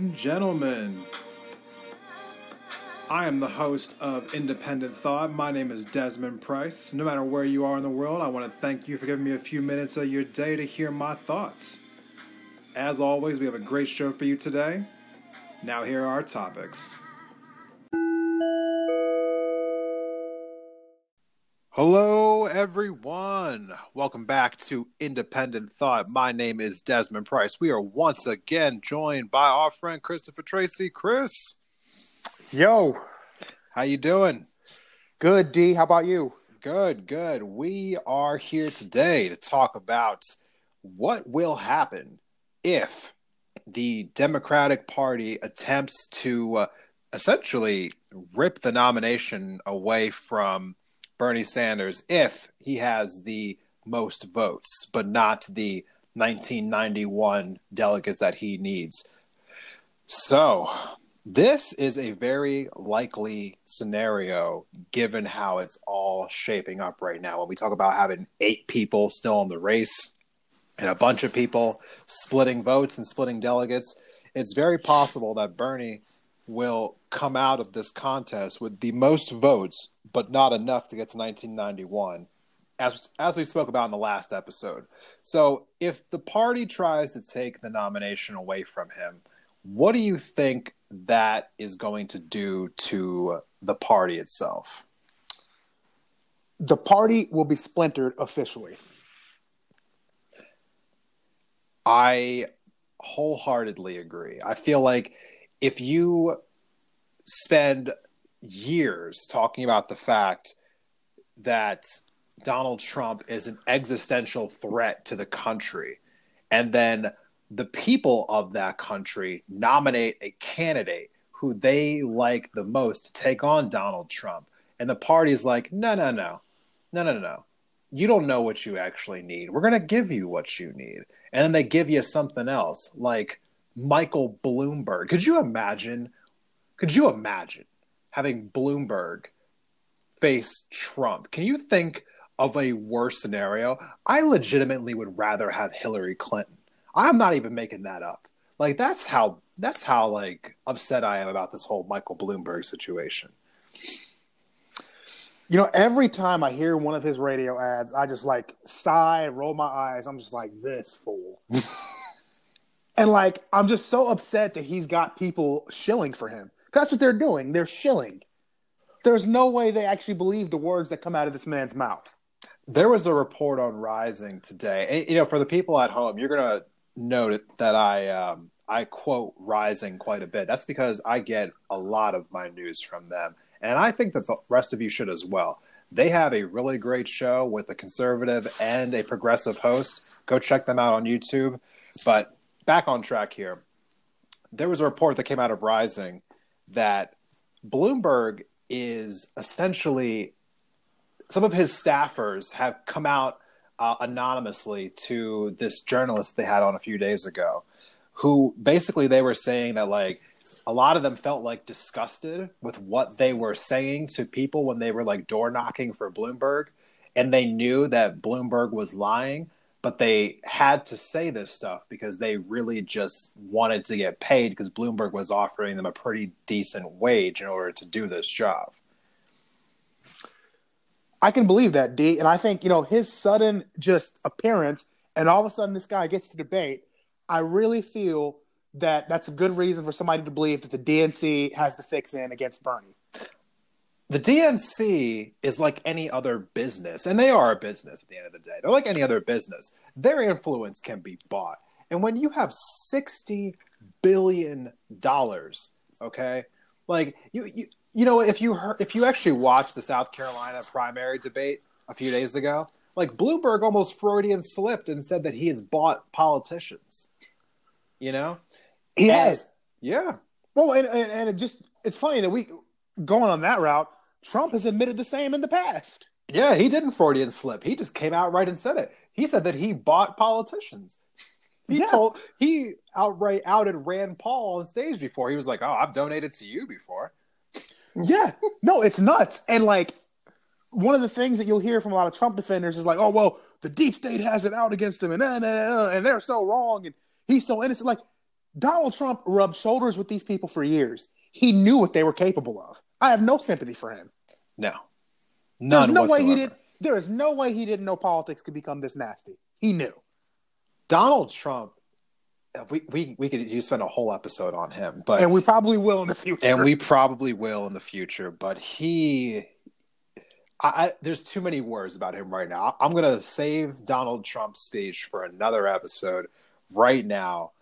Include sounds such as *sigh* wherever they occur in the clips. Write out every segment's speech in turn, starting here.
And gentlemen. I am the host of Independent Thought. My name is Desmond Price. No matter where you are in the world, I want to thank you for giving me a few minutes of your day to hear my thoughts. As always, we have a great show for you today. Now, here are our topics. Hello, everyone. Welcome back to Independent Thought. My name is Desmond Price. We are once again joined by our friend Christopher Tracy. Chris, Yo, how you doing? good D. How about you? Good, good. We are here today to talk about what will happen if the Democratic Party attempts to uh, essentially rip the nomination away from Bernie Sanders if he has the most votes, but not the 1991 delegates that he needs. So, this is a very likely scenario given how it's all shaping up right now. When we talk about having eight people still in the race and a bunch of people splitting votes and splitting delegates, it's very possible that Bernie will come out of this contest with the most votes, but not enough to get to 1991, as as we spoke about in the last episode. So, if the party tries to take the nomination away from him, what do you think that is going to do to the party itself? The party will be splintered officially. I wholeheartedly agree. I feel like if you spend years talking about the fact that Donald Trump is an existential threat to the country, and then the people of that country nominate a candidate who they like the most to take on Donald Trump, and the party's like, no, no, no, no, no, no. You don't know what you actually need. We're going to give you what you need. And then they give you something else, like Michael Bloomberg. Could you imagine? Could you imagine having Bloomberg face Trump? Can you think of a worse scenario? I legitimately would rather have Hillary Clinton. I'm not even making that up. Like that's how that's how like upset I am about this whole Michael Bloomberg situation. You know, every time I hear one of his radio ads, I just like sigh, roll my eyes. I'm just like, this fool. *laughs* and like, I'm just so upset that he's got people shilling for him. That's what they're doing. They're shilling. There's no way they actually believe the words that come out of this man's mouth. There was a report on Rising today. And, you know, for the people at home, you're gonna note that I um, I quote Rising quite a bit. That's because I get a lot of my news from them, and I think that the rest of you should as well. They have a really great show with a conservative and a progressive host. Go check them out on YouTube. But back on track here. There was a report that came out of Rising that Bloomberg is essentially some of his staffers have come out uh, anonymously to this journalist they had on a few days ago, who basically they were saying that like a lot of them felt like disgusted with what they were saying to people when they were like door knocking for Bloomberg, and they knew that Bloomberg was lying, but they had to say this stuff because they really just wanted to get paid because Bloomberg was offering them a pretty decent wage in order to do this job. I can believe that, D. And I think, you know, his sudden just appearance and all of a sudden this guy gets to debate. I really feel that that's a good reason for somebody to believe that the DNC has the fix in against Bernie. The DNC is like any other business, and they are a business at the end of the day. They're like any other business. Their influence can be bought. And when you have $60 billion, okay, like you, you you know, if you heard, if you actually watched the South Carolina primary debate a few days ago, like Bloomberg almost Freudian slipped and said that he has bought politicians. You know, He And- has. yeah, Well, and, and, and it just, it's funny that we, going on that route, Trump has admitted the same in the past. yeah, he didn't Freudian slip. He just came out right and said it. He said that he bought politicians. He Yeah. told he outright outed Rand Paul on stage before. He was like, "Oh, I've donated to you before." Yeah. No, it's nuts. And like one of the things that you'll hear from a lot of Trump defenders is like, oh well, the deep state has it out against him and uh, uh, and they're so wrong and he's so innocent. Like Donald Trump rubbed shoulders with these people for years. He knew what they were capable of. I have no sympathy for him. No, There's none no whatsoever. way he did. There is no way he didn't know politics could become this nasty. He knew. Donald Trump. Uh, we, we we could you spend a whole episode on him, but and we probably will in the future. and we probably will in the future. But he, I, I there's too many words about him right now. I'm gonna save Donald Trump's speech for another episode. Right now,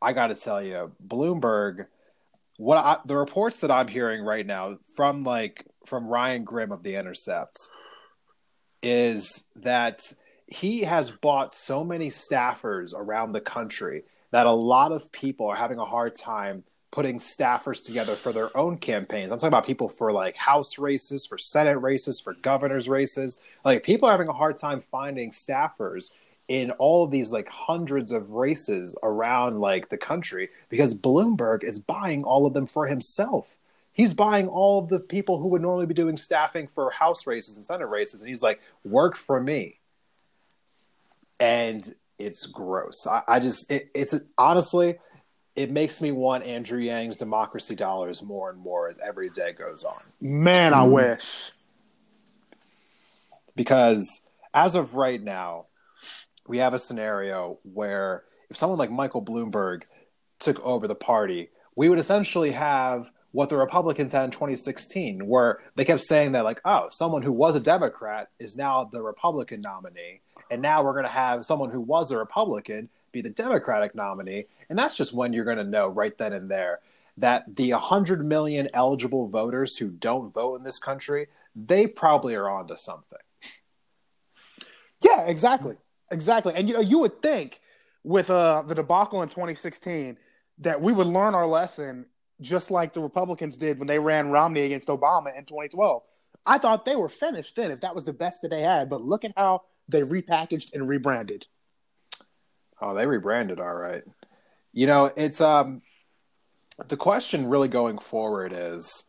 I got to tell you, Bloomberg. What I, the reports that I'm hearing right now from like from Ryan Grim of The Intercept is that he has bought so many staffers around the country that a lot of people are having a hard time putting staffers together for their own campaigns. I'm talking about people for like House races, for Senate races, for governor's races. Like people are having a hard time finding staffers in all of these like hundreds of races around like the country because Bloomberg is buying all of them for himself. He's buying all of the people who would normally be doing staffing for House races and Senate races, and he's like, "Work for me." And it's gross. I, I just, it, it's honestly, it makes me want Andrew Yang's democracy dollars more and more as every day goes on. Man, I mm. wish. Because as of right now, we have a scenario where if someone like Michael Bloomberg took over the party, we would essentially have what the Republicans had in 2016, where they kept saying that, like, oh, someone who was a Democrat is now the Republican nominee. And now we're going to have someone who was a Republican be the Democratic nominee. And that's just when you're going to know right then and there that the 100 million eligible voters who don't vote in this country, they probably are onto something. Yeah, exactly. Exactly. And you know, you would think with uh the debacle in 2016 that we would learn our lesson just like the Republicans did when they ran Romney against Obama in 2012. I thought they were finished then if that was the best that they had, but look at how they repackaged and rebranded. Oh, they rebranded all right. You know, it's um the question really going forward is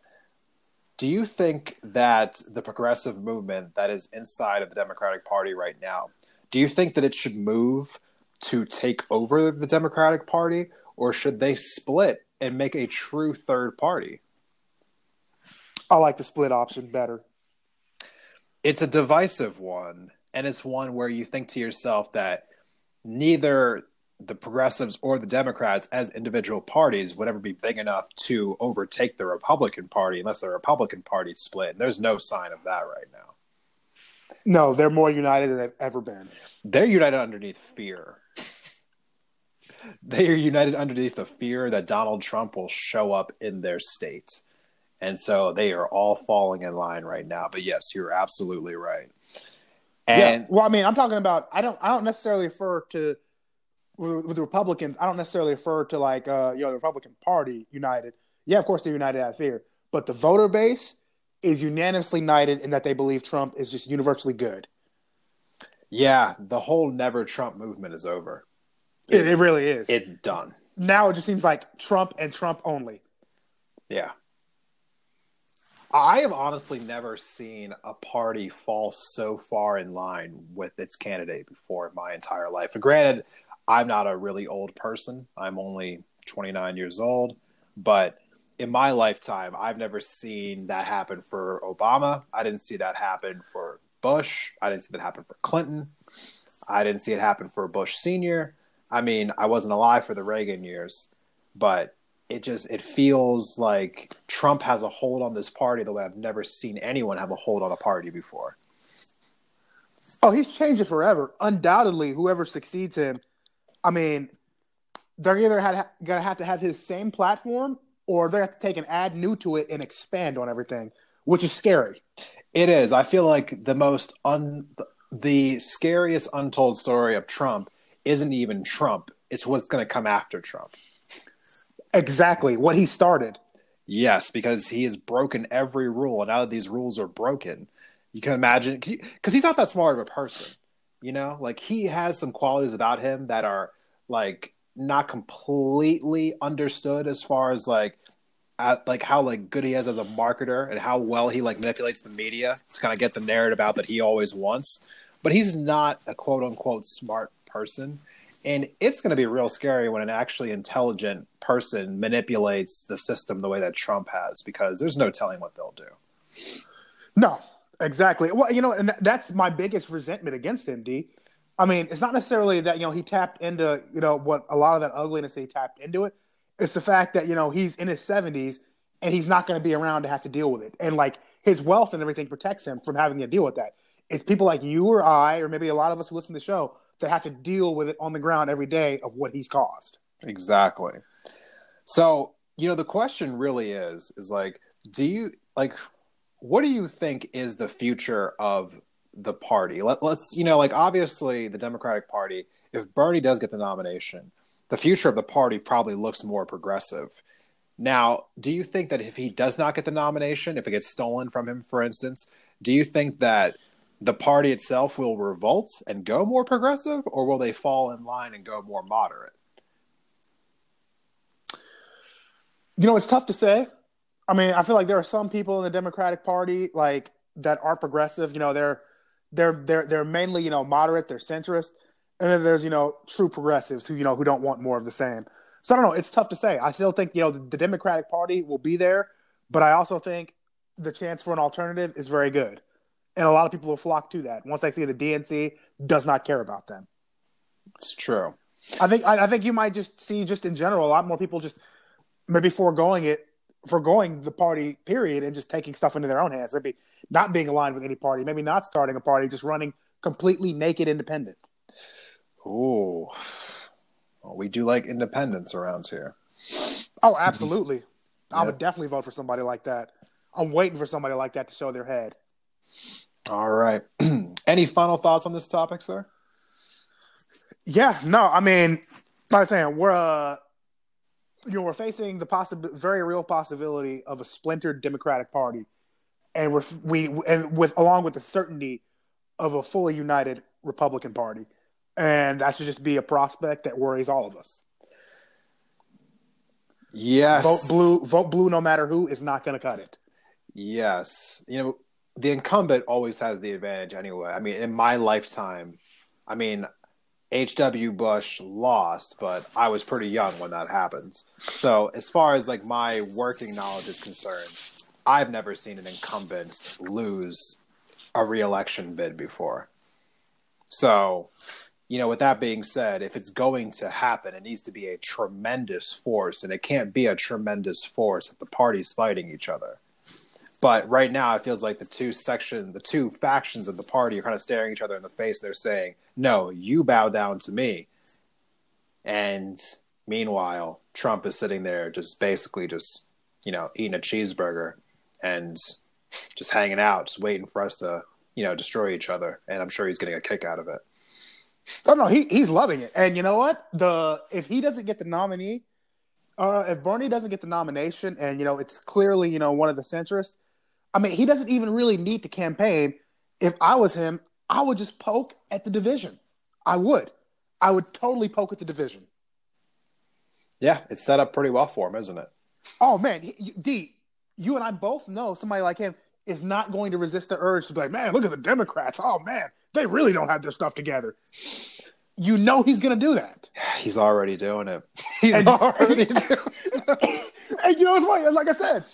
do you think that the progressive movement that is inside of the Democratic Party right now, do you think that it should move to take over the Democratic Party or should they split and make a true third party? I like the split option better. It's a divisive one, and it's one where you think to yourself that neither the progressives or the Democrats as individual parties would ever be big enough to overtake the Republican Party unless the Republican Party split. And there's no sign of that right now. No, they're more united than they've ever been. They're united underneath fear. they are united underneath the fear that Donald Trump will show up in their state. And so they are all falling in line right now. But yes, you're absolutely right. And yeah. Well, I mean, I'm talking about. I don't. I don't necessarily refer to with, with the Republicans. I don't necessarily refer to like uh, you know the Republican Party united. Yeah, of course they're united out of fear, but the voter base is unanimously united in that they believe Trump is just universally good. Yeah, the whole never Trump movement is over. It, it really is. It's done. Now it just seems like Trump and Trump only. Yeah. I have honestly never seen a party fall so far in line with its candidate before in my entire life. And granted, I'm not a really old person. I'm only 29 years old, but in my lifetime, I've never seen that happen for Obama. I didn't see that happen for Bush. I didn't see that happen for Clinton. I didn't see it happen for Bush Sr. I mean, I wasn't alive for the Reagan years, but it just it feels like Trump has a hold on this party the way I've never seen anyone have a hold on a party before. Oh, he's changed it forever. Undoubtedly, whoever succeeds him, I mean, they're either had, gonna have to have his same platform or they have to take and add new to it and expand on everything, which is scary. It is. I feel like the most un the scariest untold story of Trump isn't even Trump. It's what's going to come after Trump. Exactly what he started. Yes, because he has broken every rule, and now that these rules are broken, you can imagine because he's not that smart of a person. You know, like he has some qualities about him that are like not completely understood as far as like like how like good he is as a marketer and how well he like manipulates the media to kind of get the narrative out that he always wants. But he's not a quote unquote smart person. And it's going to be real scary when an actually intelligent person manipulates the system the way that Trump has, because there's no telling what they'll do. No, exactly. Well, you know, and that's my biggest resentment against him, D. I mean, it's not necessarily that, you know, he tapped into, you know, what a lot of that ugliness he tapped into it. It's the fact that, you know, he's in his 70s and he's not going to be around to have to deal with it. And like his wealth and everything protects him from having to deal with that. It's people like you or I, or maybe a lot of us who listen to the show, that have to deal with it on the ground every day of what he's caused. Exactly. So, you know, the question really is is like, do you like what do you think is the future of the party? Let, let's, you know, like obviously the Democratic Party, if Bernie does get the nomination, the future of the party probably looks more progressive. Now, do you think that if he does not get the nomination, if it gets stolen from him, for instance, do you think that the party itself will revolt and go more progressive, or will they fall in line and go more moderate? You know, it's tough to say. I mean, I feel like there are some people in the Democratic Party like that are progressive. You know, they're they're they're they're mainly you know moderate, they're centrist, and then there's you know true progressives who you know who don't want more of the same. So I don't know. It's tough to say. I still think you know the, the Democratic Party will be there, but I also think the chance for an alternative is very good and a lot of people will flock to that once they see the DNC does not care about them. It's true. I think I, I, think you might just see just in general a lot more people just maybe foregoing it, foregoing the party period, and just taking stuff into their own hands. Maybe not being aligned with any party, maybe not starting a party, just running completely naked independent. Ooh, well, we do like independence around here. Oh, absolutely. I would definitely vote for somebody like that. I'm waiting for somebody like that to show their head. All right. *clears throat* Any final thoughts on this topic, sir? Yeah, no, I mean, like I'm saying, we're uh, you know, we're facing the possible, very real possibility of a splintered Democratic Party, and we and with along with the certainty of a fully united Republican Party, and that should just be a prospect that worries all of us. Yes, vote blue. Vote blue, no matter who is not going to cut it. Yes, you know the incumbent always has the advantage anyway. I mean, in my lifetime, I mean, H.W. Bush lost, but I was pretty young when that happened. So, as far as like my working knowledge is concerned, I've never seen an incumbent lose a reelection bid before. So, you know, with that being said, if it's going to happen, it needs to be a tremendous force, and it can't be a tremendous force if the parties fighting each other. But right now, it feels like the two section, the two factions of the party are kind of staring each other in the face. They're saying, "No, you bow down to me." And meanwhile, Trump is sitting there, just basically just you know eating a cheeseburger and just hanging out, just waiting for us to you know destroy each other. And I'm sure he's getting a kick out of it. Oh no, he he's loving it. And you know what? The if he doesn't get the nominee, uh, if Bernie doesn't get the nomination, and you know it's clearly you know one of the centrists, I mean, he doesn't even really need to campaign. If I was him, I would just poke at the division. I would. I would totally poke at the division. Yeah, it's set up pretty well for him, isn't it? Oh man, D, you and I both know somebody like him is not going to resist the urge to be like, man, look at the Democrats. Oh man, they really don't have their stuff together. You know he's going to do that. *sighs* He's already doing it. *laughs* He's and, already doing it. *laughs* *laughs* and you know what's funny? Like I said,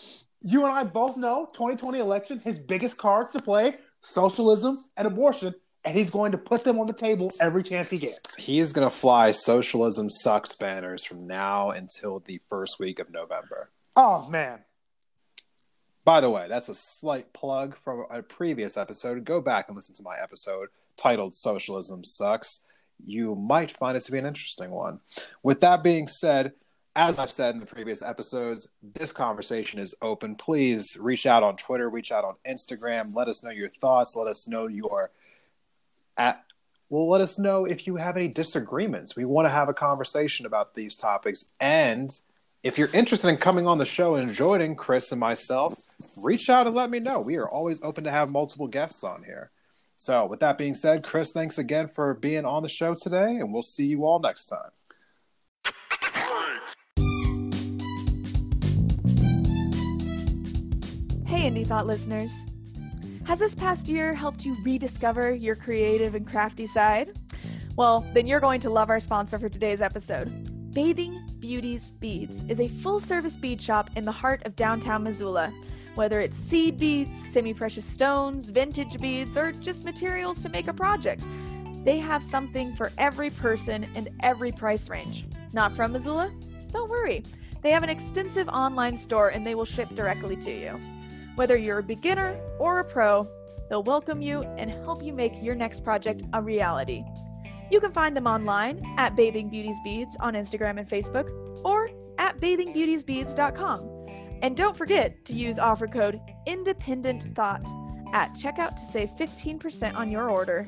you and I both know 2020 election, his biggest cards to play, socialism and abortion, and he's going to put them on the table every chance he gets. He's going to fly socialism sucks banners from now until the first week of November. Oh man. By the way, that's a slight plug from a previous episode. Go back and listen to my episode titled Socialism Sucks. You might find it to be an interesting one. With that being said, as I've said in the previous episodes, this conversation is open. Please reach out on Twitter, reach out on Instagram. Let us know your thoughts. Let us know your at. Well, let us know if you have any disagreements. We want to have a conversation about these topics. And if you're interested in coming on the show and joining Chris and myself, reach out and let me know. We are always open to have multiple guests on here. So, with that being said, Chris, thanks again for being on the show today, and we'll see you all next time. Hey, Indie Thought listeners. Has this past year helped you rediscover your creative and crafty side? Well, then you're going to love our sponsor for today's episode. Bathing Beauties Beads is a full service bead shop in the heart of downtown Missoula. Whether it's seed beads, semi precious stones, vintage beads, or just materials to make a project, they have something for every person and every price range. Not from Missoula? Don't worry. They have an extensive online store and they will ship directly to you. Whether you're a beginner or a pro, they'll welcome you and help you make your next project a reality. You can find them online at Bathing Beauties Beads on Instagram and Facebook or at bathingbeautiesbeads.com. And don't forget to use offer code Independent Thought at checkout to save 15% on your order.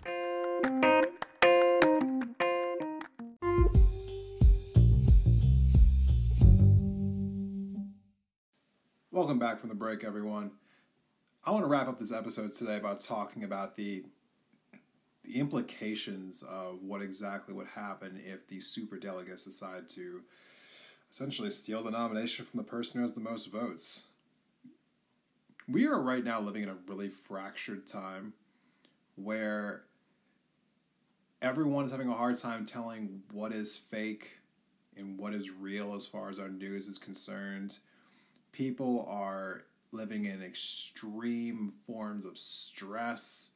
back from the break, everyone. I want to wrap up this episode today about talking about the the implications of what exactly would happen if the super delegates decide to essentially steal the nomination from the person who has the most votes. We are right now living in a really fractured time where everyone is having a hard time telling what is fake and what is real as far as our news is concerned. People are living in extreme forms of stress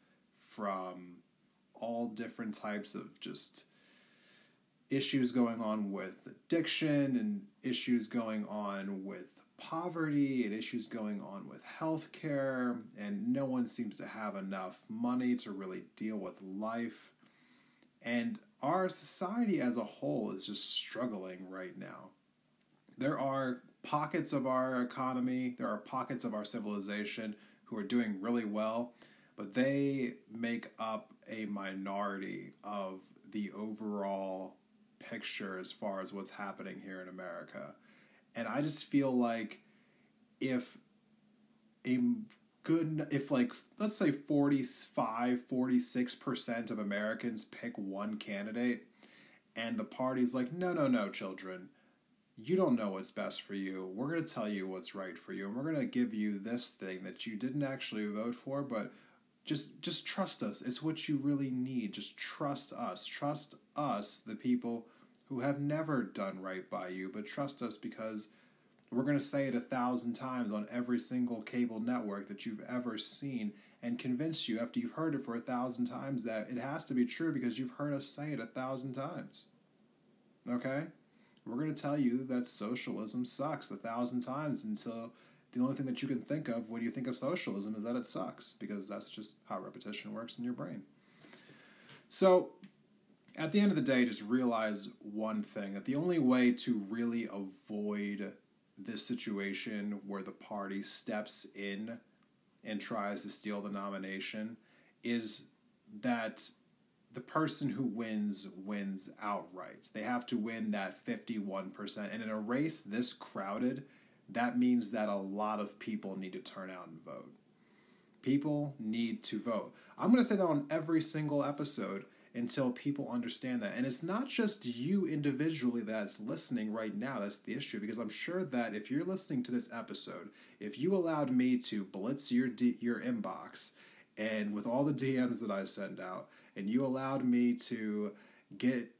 from all different types of just issues going on with addiction and issues going on with poverty and issues going on with healthcare and no one seems to have enough money to really deal with life. And our society as a whole is just struggling right now. There are pockets of our economy there are pockets of our civilization who are doing really well but they make up a minority of the overall picture as far as what's happening here in America. And I just feel like if a good if like let's say 45 46% of Americans pick one candidate and the party's like no no no children you don't know what's best for you. We're going to tell you what's right for you and we're going to give you this thing that you didn't actually vote for but just just trust us. It's what you really need. Just trust us. Trust us the people who have never done right by you but trust us because we're going to say it a thousand times on every single cable network that you've ever seen and convince you after you've heard it for a thousand times that it has to be true because you've heard us say it a thousand times. Okay we're going to tell you that socialism sucks a thousand times until the only thing that you can think of when you think of socialism is that it sucks because that's just how repetition works in your brain. So, at the end of the day, just realize one thing that the only way to really avoid this situation where the party steps in and tries to steal the nomination is that the person who wins wins outright. They have to win that 51%. And in a race this crowded, that means that a lot of people need to turn out and vote. People need to vote. I'm going to say that on every single episode until people understand that. And it's not just you individually that's listening right now that's the issue, because I'm sure that if you're listening to this episode, if you allowed me to blitz your your inbox and with all the DMs that I send out, and you allowed me to get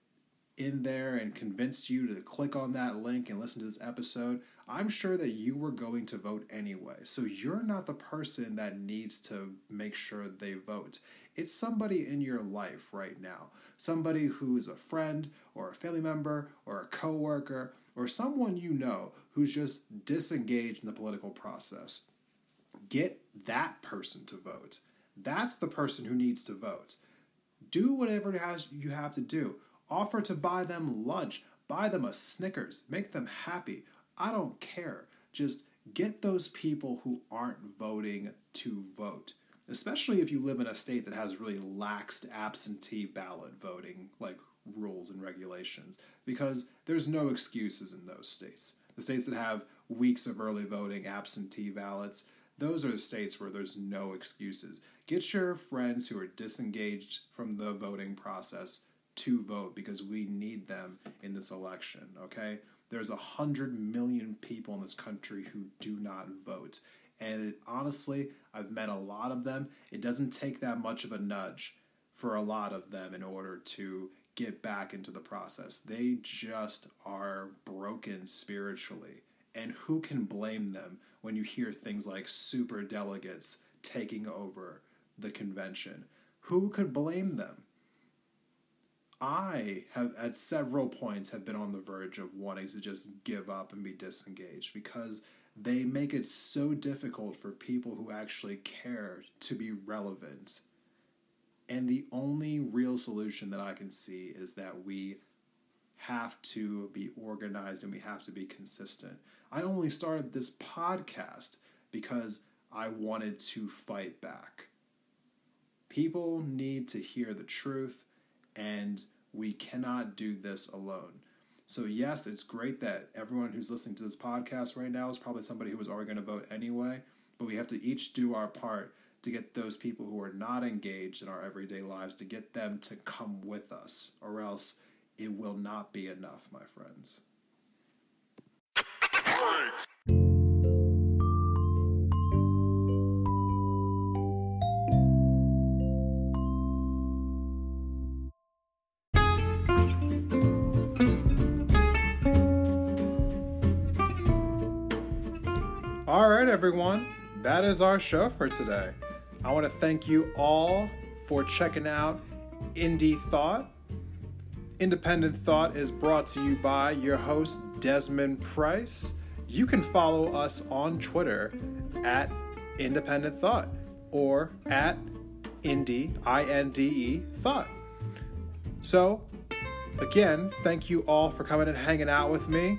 in there and convince you to click on that link and listen to this episode, I'm sure that you were going to vote anyway. So you're not the person that needs to make sure they vote. It's somebody in your life right now. Somebody who is a friend or a family member or a coworker or someone you know who's just disengaged in the political process. Get that person to vote. That's the person who needs to vote. Do whatever it has you have to do. Offer to buy them lunch, buy them a Snickers, make them happy. I don't care. Just get those people who aren't voting to vote. Especially if you live in a state that has really laxed absentee ballot voting like rules and regulations because there's no excuses in those states. The states that have weeks of early voting, absentee ballots, those are the states where there's no excuses. Get your friends who are disengaged from the voting process to vote because we need them in this election, okay? There's a hundred million people in this country who do not vote. And it, honestly, I've met a lot of them. It doesn't take that much of a nudge for a lot of them in order to get back into the process. They just are broken spiritually. And who can blame them when you hear things like super delegates taking over the convention? Who could blame them? I have at several points have been on the verge of wanting to just give up and be disengaged because they make it so difficult for people who actually care to be relevant. And the only real solution that I can see is that we have to be organized and we have to be consistent. I only started this podcast because I wanted to fight back. People need to hear the truth, and we cannot do this alone. So, yes, it's great that everyone who's listening to this podcast right now is probably somebody who was already going to vote anyway, but we have to each do our part to get those people who are not engaged in our everyday lives to get them to come with us, or else it will not be enough, my friends. All right, everyone, that is our show for today. I want to thank you all for checking out Indie Thought. Independent Thought is brought to you by your host, Desmond Price. You can follow us on Twitter at Independent Thought or at Indie, I N D E, Thought. So, again, thank you all for coming and hanging out with me.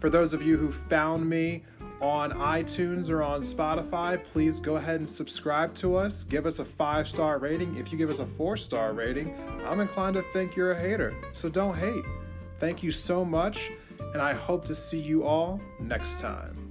For those of you who found me on iTunes or on Spotify, please go ahead and subscribe to us. Give us a five star rating. If you give us a four star rating, I'm inclined to think you're a hater. So don't hate. Thank you so much, and I hope to see you all next time.